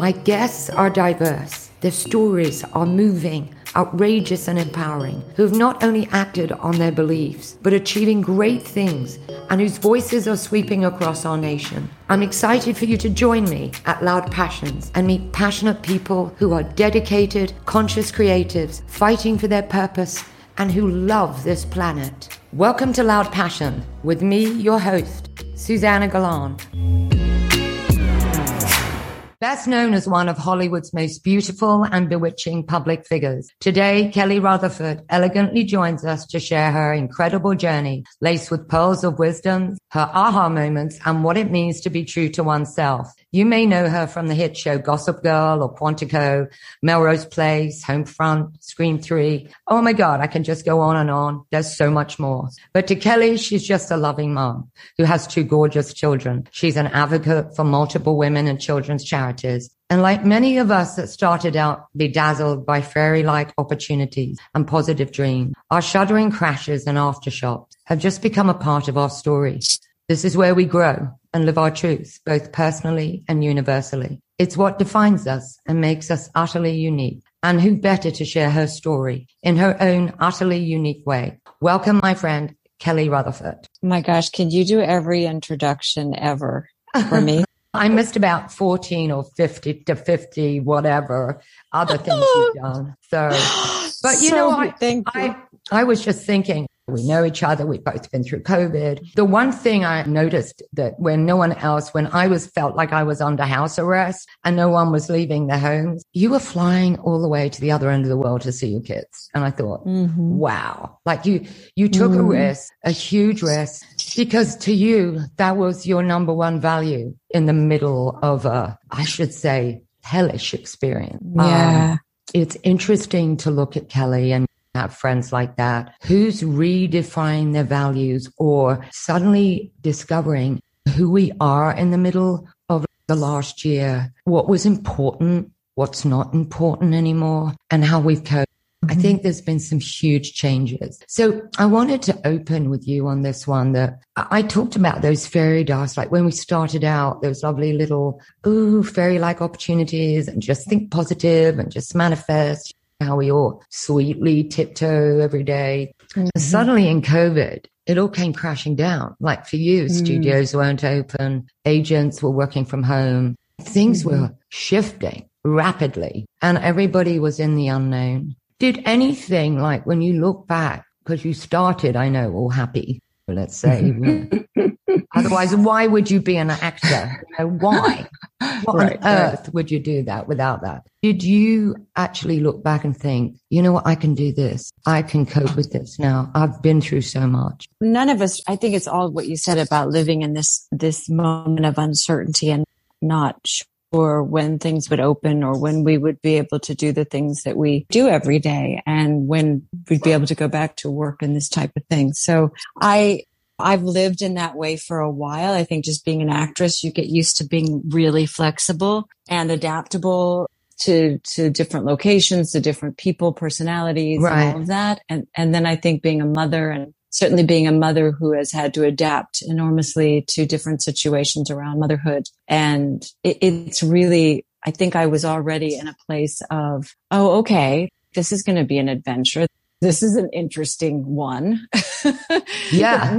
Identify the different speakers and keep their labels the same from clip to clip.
Speaker 1: My guests are diverse. Their stories are moving, outrageous, and empowering, who have not only acted on their beliefs, but achieving great things, and whose voices are sweeping across our nation. I'm excited for you to join me at Loud Passions and meet passionate people who are dedicated, conscious creatives, fighting for their purpose, and who love this planet. Welcome to Loud Passion with me, your host, Susanna Galan. Best known as one of Hollywood's most beautiful and bewitching public figures, today Kelly Rutherford elegantly joins us to share her incredible journey, laced with pearls of wisdom, her aha moments, and what it means to be true to oneself. You may know her from the hit show Gossip Girl or Quantico, Melrose Place, Homefront, Scream 3. Oh my God, I can just go on and on. There's so much more. But to Kelly, she's just a loving mom who has two gorgeous children. She's an advocate for multiple women and children's charities. And like many of us that started out bedazzled by fairy-like opportunities and positive dreams, our shuddering crashes and aftershocks have just become a part of our story. This is where we grow and live our truths, both personally and universally. It's what defines us and makes us utterly unique. And who better to share her story in her own utterly unique way? Welcome, my friend, Kelly Rutherford.
Speaker 2: My gosh, can you do every introduction ever for me?
Speaker 1: I missed about 14 or 50 to 50, whatever other things you've done. So, but you
Speaker 2: So,
Speaker 1: know, I. I, I was just thinking, we know each other. We've both been through COVID. The one thing I noticed that when no one else, when I was felt like I was under house arrest and no one was leaving their homes, you were flying all the way to the other end of the world to see your kids. And I thought,
Speaker 2: Mhm.
Speaker 1: wow, like you, you took a
Speaker 2: Mhm.
Speaker 1: risk, a huge risk because to you, that was your number one value in the middle of a, I should say, hellish experience. Um,
Speaker 2: Yeah.
Speaker 1: it's interesting to look at Kelly and have friends like that who's redefining their values or suddenly discovering who we are in the middle of the last year, what was important, what's not important anymore, and how we've coped. I mm-hmm. think there's been some huge changes. So I wanted to open with you on this one that I I talked about those fairy dust, like when we started out, those lovely little, ooh, fairy like opportunities and just think positive and just manifest how we all sweetly tiptoe every day.
Speaker 2: Mhm.
Speaker 1: Suddenly in COVID, it all came crashing down. Like for you,
Speaker 2: Mm.
Speaker 1: studios weren't open. Agents were working from home. Things
Speaker 2: Mhm.
Speaker 1: were shifting rapidly and everybody was in the unknown. Did anything like when you look back, because you started, I know, all happy, let's say. Otherwise, why would you be an actor? You know, why? What
Speaker 2: Right,
Speaker 1: on
Speaker 2: right.
Speaker 1: earth would you do that without that? Did you actually look back and think, you know what, I can do this. I can cope with this now. I've been through so much.
Speaker 2: None of us, I think it's all what you said about living in this, this moment of uncertainty and not sure when things would open or when we would be able to do the things that we do every day and when we'd be able to go back to work and this type of thing. So I, I've lived in that way for a while. I think just being an actress, you get used to being really flexible and adaptable to, to different locations, to different people, personalities
Speaker 1: Right.
Speaker 2: and all of that. And, and then I think being a mother and certainly being a mother who has had to adapt enormously to different situations around motherhood. And it, it's really, I think I was already in a place of, oh, okay, this is going to be an adventure. This is an interesting one.
Speaker 1: Yeah.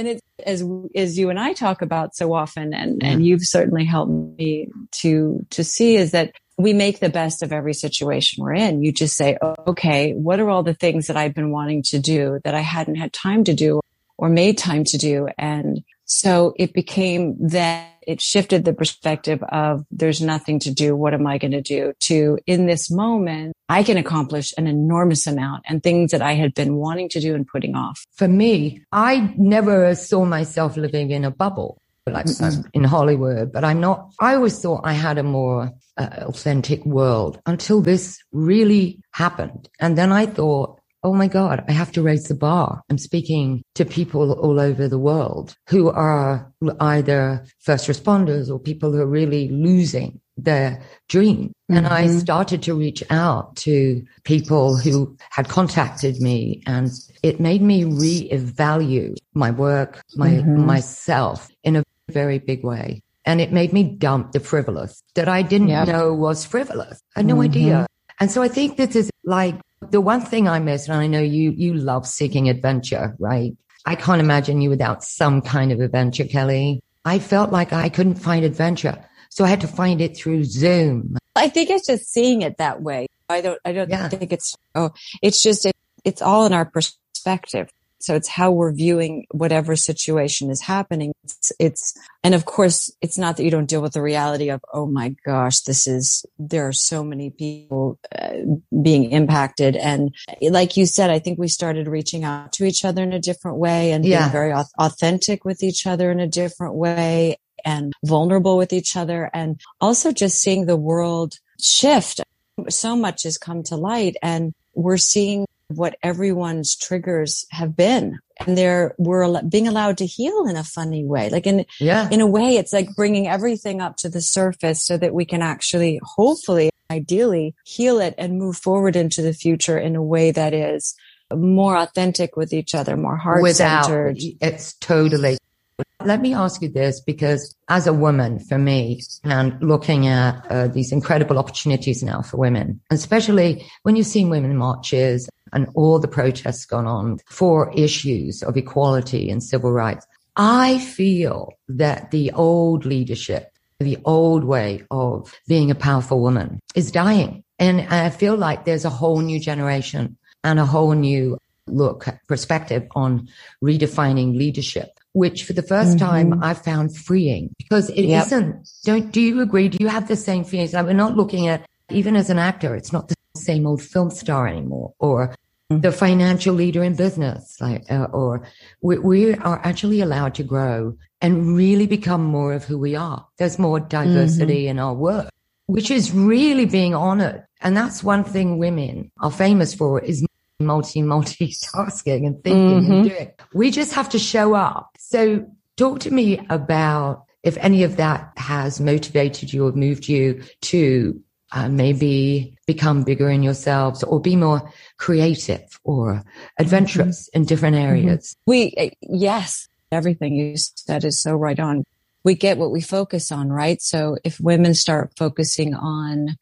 Speaker 2: And it's as as you and I talk about so often, and and you've certainly helped me to to see is that we make the best of every situation we're in. You just say, okay, what are all the things that I've been wanting to do that I hadn't had time to do or made time to do, and so it became that it shifted the perspective of there's nothing to do. What am I going to do? To in this moment, I can accomplish an enormous amount and things that I had been wanting to do and putting off.
Speaker 1: For me, I never saw myself living in a bubble. Like
Speaker 2: Mm-mm.
Speaker 1: in Hollywood, but I'm not, I always thought I had a more uh, authentic world until this really happened. And then I thought, oh my God, I have to raise the bar. I'm speaking to people all over the world who are either first responders or people who are really losing their dream. And I
Speaker 2: Mhm.
Speaker 1: started to reach out to people who had contacted me and it made me reevaluate my work, my,
Speaker 2: Mhm.
Speaker 1: myself in a very big way. and it made me dump the frivolous that I didn't yep. know was frivolous. I had no mm-hmm. idea. And so I think this is like the one thing I miss, and I know you, you love seeking adventure, right? I can't imagine you without some kind of adventure, Kelly. I felt like I couldn't find adventure. So I had to find it through Zoom.
Speaker 2: I think it's just seeing it that way. I don't, I don't yeah. think it's, oh, it's just, it, it's all in our perspective. So it's how we're viewing whatever situation is happening. It's, it's, and of course, it's not that you don't deal with the reality of, oh my gosh, this is, there are so many people uh, being impacted. And like you said, I think we started reaching out to each other in a different way and yeah. being very authentic with each other in a different way and vulnerable with each other. And also just seeing the world shift. So much has come to light and we're seeing what everyone's triggers have been. And they're we're being allowed to heal in a funny way. Like in yeah. in a way it's like bringing everything up to the surface so that we can actually hopefully ideally heal it and move forward into the future in a way that is more authentic with each other more heart centered
Speaker 1: it's totally let me ask you this because as a woman, for me, and looking at uh, these incredible opportunities now for women, especially when you've seen women marches and all the protests gone on for issues of equality and civil rights, I feel that the old leadership, the old way of being a powerful woman is dying. And I feel like there's a whole new generation and a whole new look perspective on redefining leadership which for the 1st mm-hmm. time I found freeing because it yep. not Don't do you agree? Do you have the same feelings? Like we're not looking at even as an actor, it's not the same old film star anymore, or mm-hmm. the financial leader in business, like, uh, or we, we, are actually allowed to grow and really become more of who we are. There's more diversity mm-hmm. in our work, which is really being honored. And that's one thing women are famous for is multi multitasking and thinking mm-hmm. and doing. We just have to show up. So talk to me about if any of that has motivated you or moved you to uh, maybe become bigger in yourselves or be more creative or adventurous mm-hmm. in different mm-hmm. areas.
Speaker 2: Mm-hmm. We, uh, yes, everything you said is so right on. We get what we focus on, right? So if women start focusing on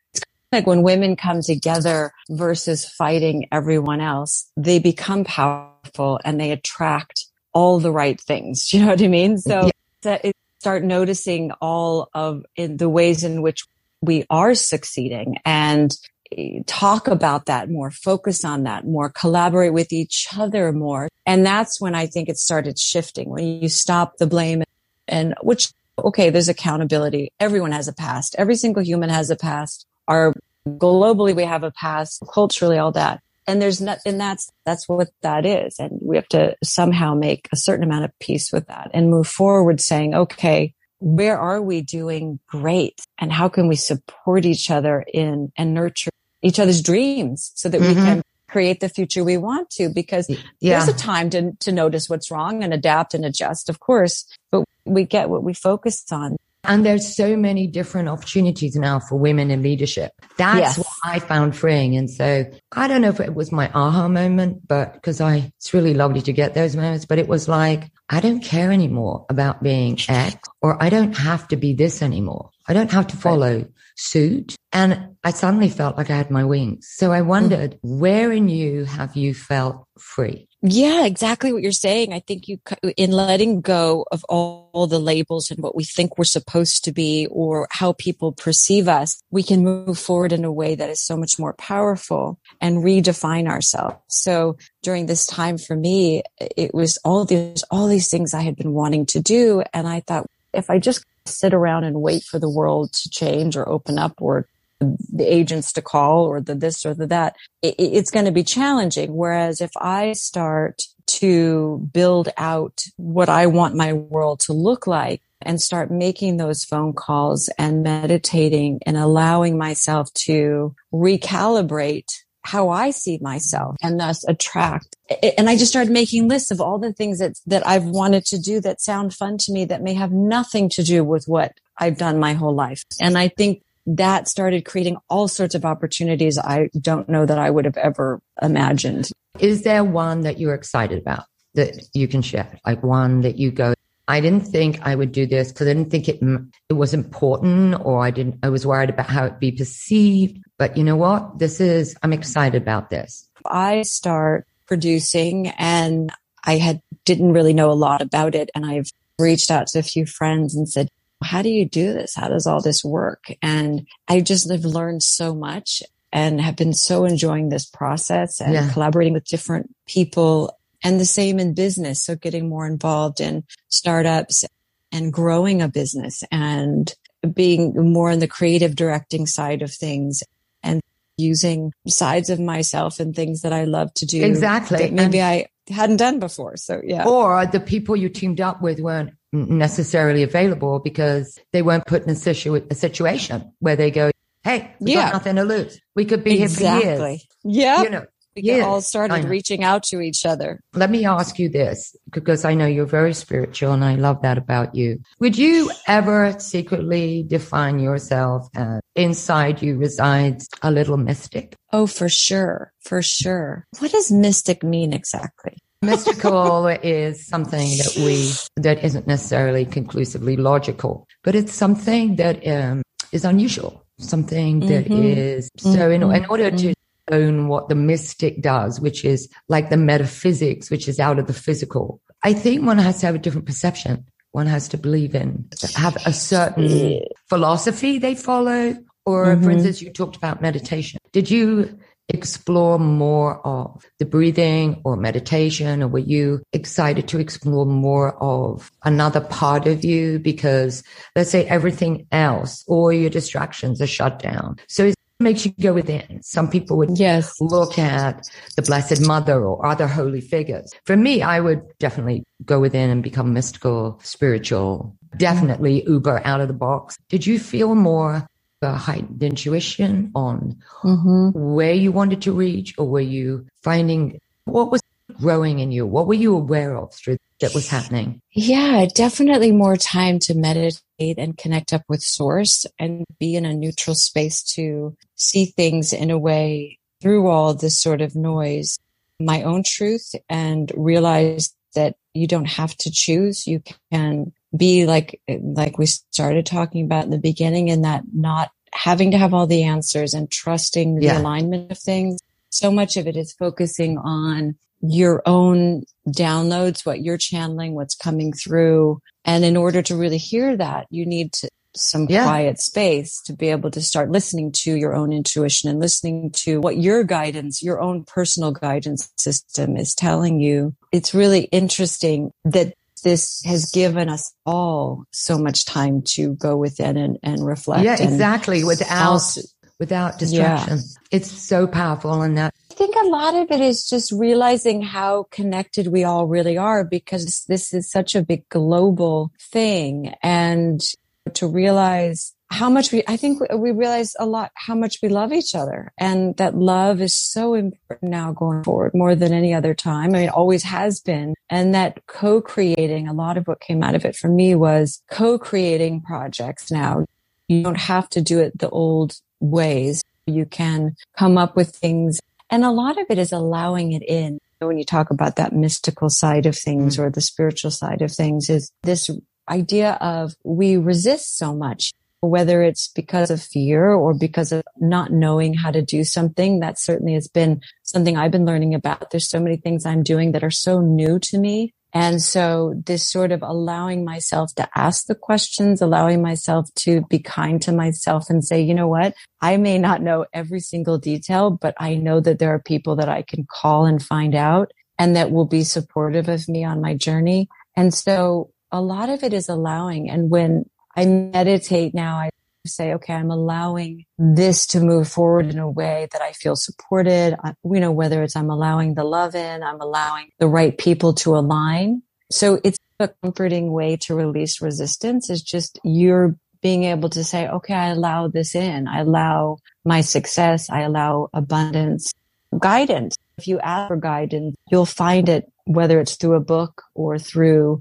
Speaker 2: like when women come together versus fighting everyone else, they become powerful and they attract all the right things. Do you know what I mean? So yeah. start noticing all of in the ways in which we are succeeding and eh, talk about that more, focus on that more, collaborate with each other more. And that's when I think it started shifting when you stop the blame and which, okay, there's accountability. Everyone has a past. Every single human has a past our globally we have a past, culturally all that. And there's not, and that's, that's what that is. And we have to somehow make a certain amount of peace with that and move forward saying, okay, where are we doing great? And how can we support each other in and nurture each other's dreams so that mm-hmm. we can create the future we want to? Because yeah. there's a time to, to notice what's wrong and adapt and adjust, of course, but we get what we focus on.
Speaker 1: And there's so many different opportunities now for women in leadership. That's yes. what I found freeing. And so I don't know if it was my aha moment, but because I, it's really lovely to get those moments, but it was like, I don't care anymore about being X or I don't have to be this anymore. I don't have to follow suit. And I suddenly felt like I had my wings. So I wondered, mm-hmm. where in you have you felt free?
Speaker 2: Yeah, exactly what you're saying. I think you, in letting go of all the labels and what we think we're supposed to be or how people perceive us, we can move forward in a way that is so much more powerful and redefine ourselves. So during this time for me, it was all these, all these things I had been wanting to do. And I thought, if I just sit around and wait for the world to change or open up or the agents to call or the this or the that, it, it's going to be challenging. Whereas if I start to build out what I want my world to look like and start making those phone calls and meditating and allowing myself to recalibrate how I see myself and thus attract. And I just started making lists of all the things that, that I've wanted to do that sound fun to me that may have nothing to do with what I've done my whole life. And I think that started creating all sorts of opportunities I don't know that I would have ever imagined.
Speaker 1: Is there one that you're excited about that you can share? Like one that you go, I didn't think I would do this because I didn't think it, it was important or I didn't, I was worried about how it'd be perceived. But you know what? This is, I'm excited about this.
Speaker 2: I start producing and I had, didn't really know a lot about it. And I've reached out to a few friends and said, how do you do this? How does all this work? And I just have learned so much and have been so enjoying this process and yeah. collaborating with different people and the same in business. So getting more involved in startups and growing a business and being more in the creative directing side of things and using sides of myself and things that I love to do.
Speaker 1: Exactly.
Speaker 2: maybe and, I hadn't done before. So yeah.
Speaker 1: Or the people you teamed up with weren't necessarily available because they weren't put in a, situ- a situation where they go, Hey, we yeah. got nothing to lose. We could be exactly. here for years.
Speaker 2: Yeah. You know, we all started reaching out to each other.
Speaker 1: Let me ask you this, because I know you're very spiritual and I love that about you. Would you ever secretly define yourself as inside you resides a little mystic?
Speaker 2: Oh, for sure. For sure. What does mystic mean exactly?
Speaker 1: Mystical is something that we, that isn't necessarily conclusively logical, but it's something that um, is unusual something that mm-hmm. is so in, in order to mm-hmm. own what the mystic does, which is like the metaphysics, which is out of the physical. I think one has to have a different perception. One has to believe in, have a certain philosophy they follow. Or, mm-hmm. for instance, you talked about meditation. Did you explore more of the breathing or meditation or were you excited to explore more of another part of you? Because let's say everything else or your distractions are shut down. So it makes you go within. Some people would
Speaker 2: yes.
Speaker 1: look at the blessed mother or other holy figures. For me i would definitely go within and become mystical spiritual definitely uber out of the box. Did you feel more a heightened intuition on mm-hmm. where you wanted to reach or were you finding what was growing in you? What were you aware of through that was happening?
Speaker 2: Yeah, definitely more time to meditate and connect up with source and be in a neutral space to see things in a way through all this sort of noise, my own truth and realize that you don't have to choose. You can be like, like we started talking about in the beginning and that not having to have all the answers and trusting the yeah. alignment of things. So much of it is focusing on your own downloads, what you're channeling, what's coming through. And in order to really hear that, you need to, some yeah. quiet space to be able to start listening to your own intuition and listening to what your guidance, your own personal guidance system is telling you. It's really interesting that this has given us all so much time to go within and, and reflect.
Speaker 1: Yeah, exactly. Without, also, without distraction. Yeah. It's so powerful in that.
Speaker 2: I think a lot of it is just realizing how connected we all really are because this is such a big global thing and to realize how much we, I think we realize a lot how much we love each other and that love is so important now going forward more than any other time. I mean, always has been. And that co-creating, a lot of what came out of it for me was co-creating projects now. You don't have to do it the old ways. You can come up with things and a lot of it is allowing it in. When you talk about that mystical side of things mm-hmm. or the spiritual side of things is this idea of we resist so much whether it's because of fear or because of not knowing how to do something. That certainly has been something I've been learning about. There's so many things I'm doing that are so new to me. And so this sort of allowing myself to ask the questions, allowing myself to be kind to myself and say, you know what? I may not know every single detail, but I know that there are people that I can call and find out and that will be supportive of me on my journey. And so a lot of it is allowing. And when I meditate now. I say, okay, I'm allowing this to move forward in a way that I feel supported. You know, whether it's I'm allowing the love in, I'm allowing the right people to align. So it's a comforting way to release resistance is just you're being able to say, okay, I allow this in. I allow my success. I allow abundance, guidance. If you ask for guidance, you'll find it, whether it's through a book or through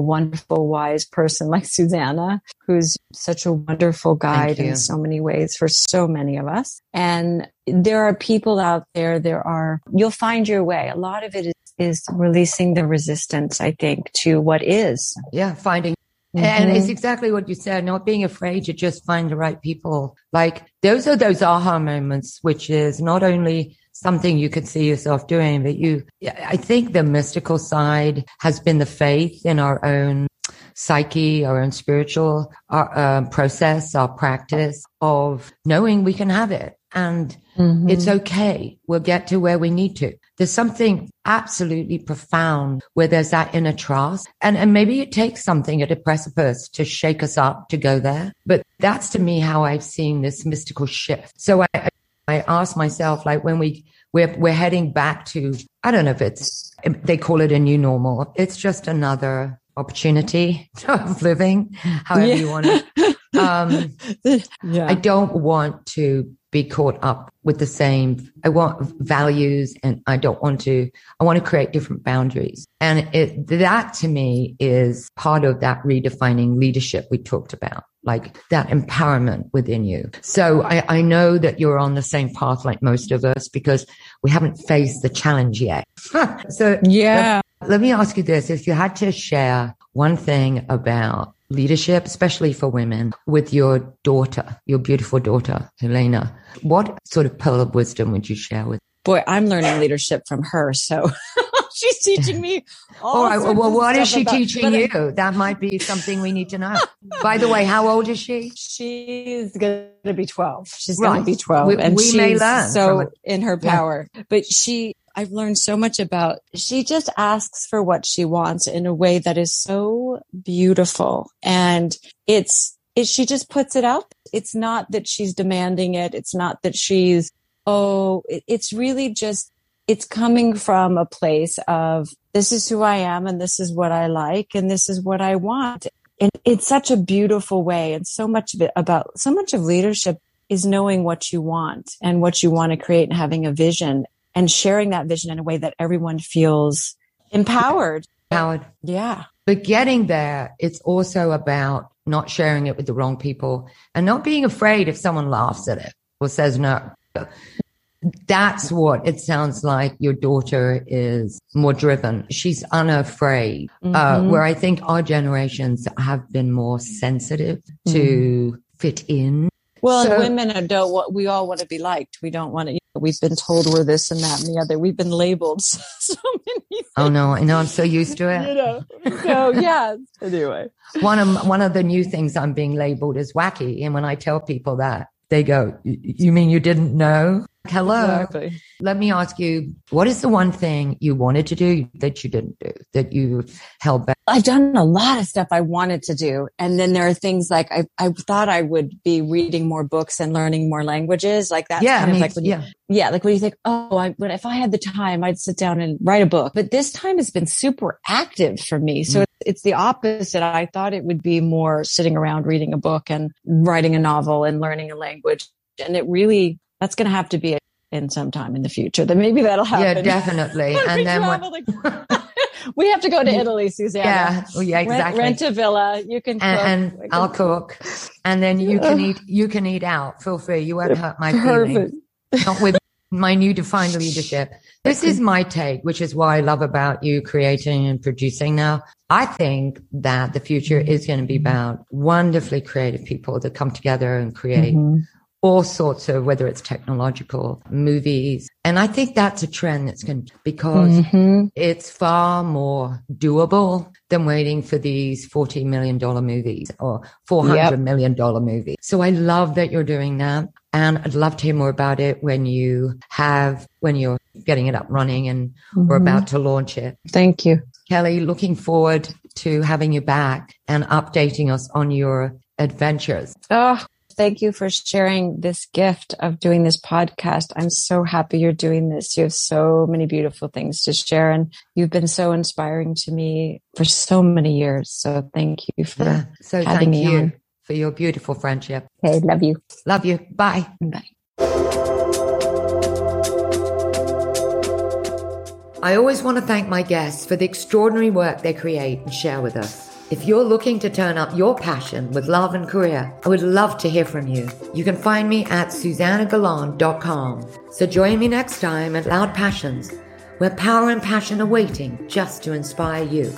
Speaker 2: wonderful, wise person like Susanna, who's such a wonderful guide in so many ways for so many of us. And there are people out there, there are, you'll find your way. A lot of it is is releasing the resistance, I think, to what is.
Speaker 1: Yeah, finding Mm-hmm. And it's exactly what you said, not being afraid to just find the right people. Like those are those aha moments, which is not only something you could see yourself doing, but you, I think the mystical side has been the faith in our own psyche, our own spiritual our, uh, process, our practice of knowing we can have it and mm-hmm. it's okay. We'll get to where we need to. There's something absolutely profound where there's that inner trust. And, and maybe it takes something at a precipice to shake us up to go there. But that's to me how I've seen this mystical shift. So I, I ask myself, like when we, we're, we're heading back to, I don't know if it's, they call it a new normal. It's just another opportunity of living, however yeah. you want to. Um, yeah. I don't want to be caught up with the same. I want values and I don't want to, I want to create different boundaries. And it, that to me is part of that redefining leadership we talked about, like that empowerment within you. So I, I know that you're on the same path like most of us because we haven't faced the challenge yet. so
Speaker 2: yeah.
Speaker 1: Let, let me ask you this. If you had to share one thing about leadership, especially for women, with your daughter, your beautiful daughter, Helena. What sort of pearl of wisdom would you share with?
Speaker 2: Boy, I'm learning leadership from her. So she's teaching me. All,
Speaker 1: all right. Well, what is she about, teaching you? That might be something we need to know. By the way, how old is she?
Speaker 2: She's going to be 12. She's right. going to be 12. We, and we may learn so in her power, yeah. but she, I've learned so much about. She just asks for what she wants in a way that is so beautiful. And it's, it, she just puts it out. It's not that she's demanding it. It's not that she's, oh, it, it's really just, it's coming from a place of this is who I am and this is what I like and this is what I want. And it's such a beautiful way. And so much of it about, so much of leadership is knowing what you want and what you want to create and having a vision and sharing that vision in a way that everyone feels empowered.
Speaker 1: Empowered.
Speaker 2: Yeah.
Speaker 1: But getting there, it's also about not sharing it with the wrong people and not being afraid if someone laughs at it or says no. That's what it sounds like your daughter is more driven. She's unafraid, uh, mm-hmm. uh, where I think our generations have been more sensitive to mm. fit in.
Speaker 2: Well, so, women don't what we all want to be liked. We don't want to we've been told we're this and that and the other. We've been labeled so many. Things.
Speaker 1: Oh no, I know. I'm so used to it.
Speaker 2: you know. So yeah. anyway,
Speaker 1: one of one of the new things I'm being labeled is wacky, and when I tell people that, they go, "You mean you didn't know?" Hello. Exactly. Let me ask you, what is the one thing you wanted to do that you didn't do, that you held back?
Speaker 2: I've done a lot of stuff I wanted to do. And then there are things like I, I thought I would be reading more books and learning more languages like that.
Speaker 1: Yeah.
Speaker 2: Kind
Speaker 1: I mean,
Speaker 2: like when
Speaker 1: yeah.
Speaker 2: You, yeah. Like when you think, oh, I, but if I had the time, I'd sit down and write a book. But this time has been super active for me. So mm. it's, it's the opposite. I thought it would be more sitting around reading a book and writing a novel and learning a language. And it really, that's going to have to be in some time in the future. Then maybe that'll happen.
Speaker 1: Yeah, definitely. and then
Speaker 2: when, we have to go to Italy, Susanna.
Speaker 1: Yeah, well, yeah, exactly.
Speaker 2: Rent, rent, a villa. You can,
Speaker 1: and, and I'll cook, and then you can eat. You can eat out. Feel free. You won't hurt my feelings. Not with my new defined leadership. This is my take, which is why I love about you creating and producing now. I think that the future is going to be about wonderfully creative people that come together and create mm-hmm all sorts of whether it's technological movies and i think that's a trend that's going to because mm-hmm. it's far more doable than waiting for these 40 million dollar movies or four hundred yep. million dollar movies so i love that you're doing that and i'd love to hear more about it when you have when you're getting it up running and mm-hmm. we're about to launch it
Speaker 2: thank you
Speaker 1: kelly looking forward to having you back and updating us on your adventures.
Speaker 2: Oh, thank you for sharing this gift of doing this podcast. I'm so happy you're doing this. You have so many beautiful things to share and you've been so inspiring to me for so many years. So thank you for yeah.
Speaker 1: so
Speaker 2: having
Speaker 1: me
Speaker 2: you on.
Speaker 1: for your beautiful friendship.
Speaker 2: Okay. Love you.
Speaker 1: Love you. Bye.
Speaker 2: Bye.
Speaker 1: I always want to thank my guests for the extraordinary work they create and share with us. If you're looking to turn up your passion with love and career, I would love to hear from you. You can find me at susannagalan.com. So join me next time at Loud Passions, where power and passion are waiting just to inspire you.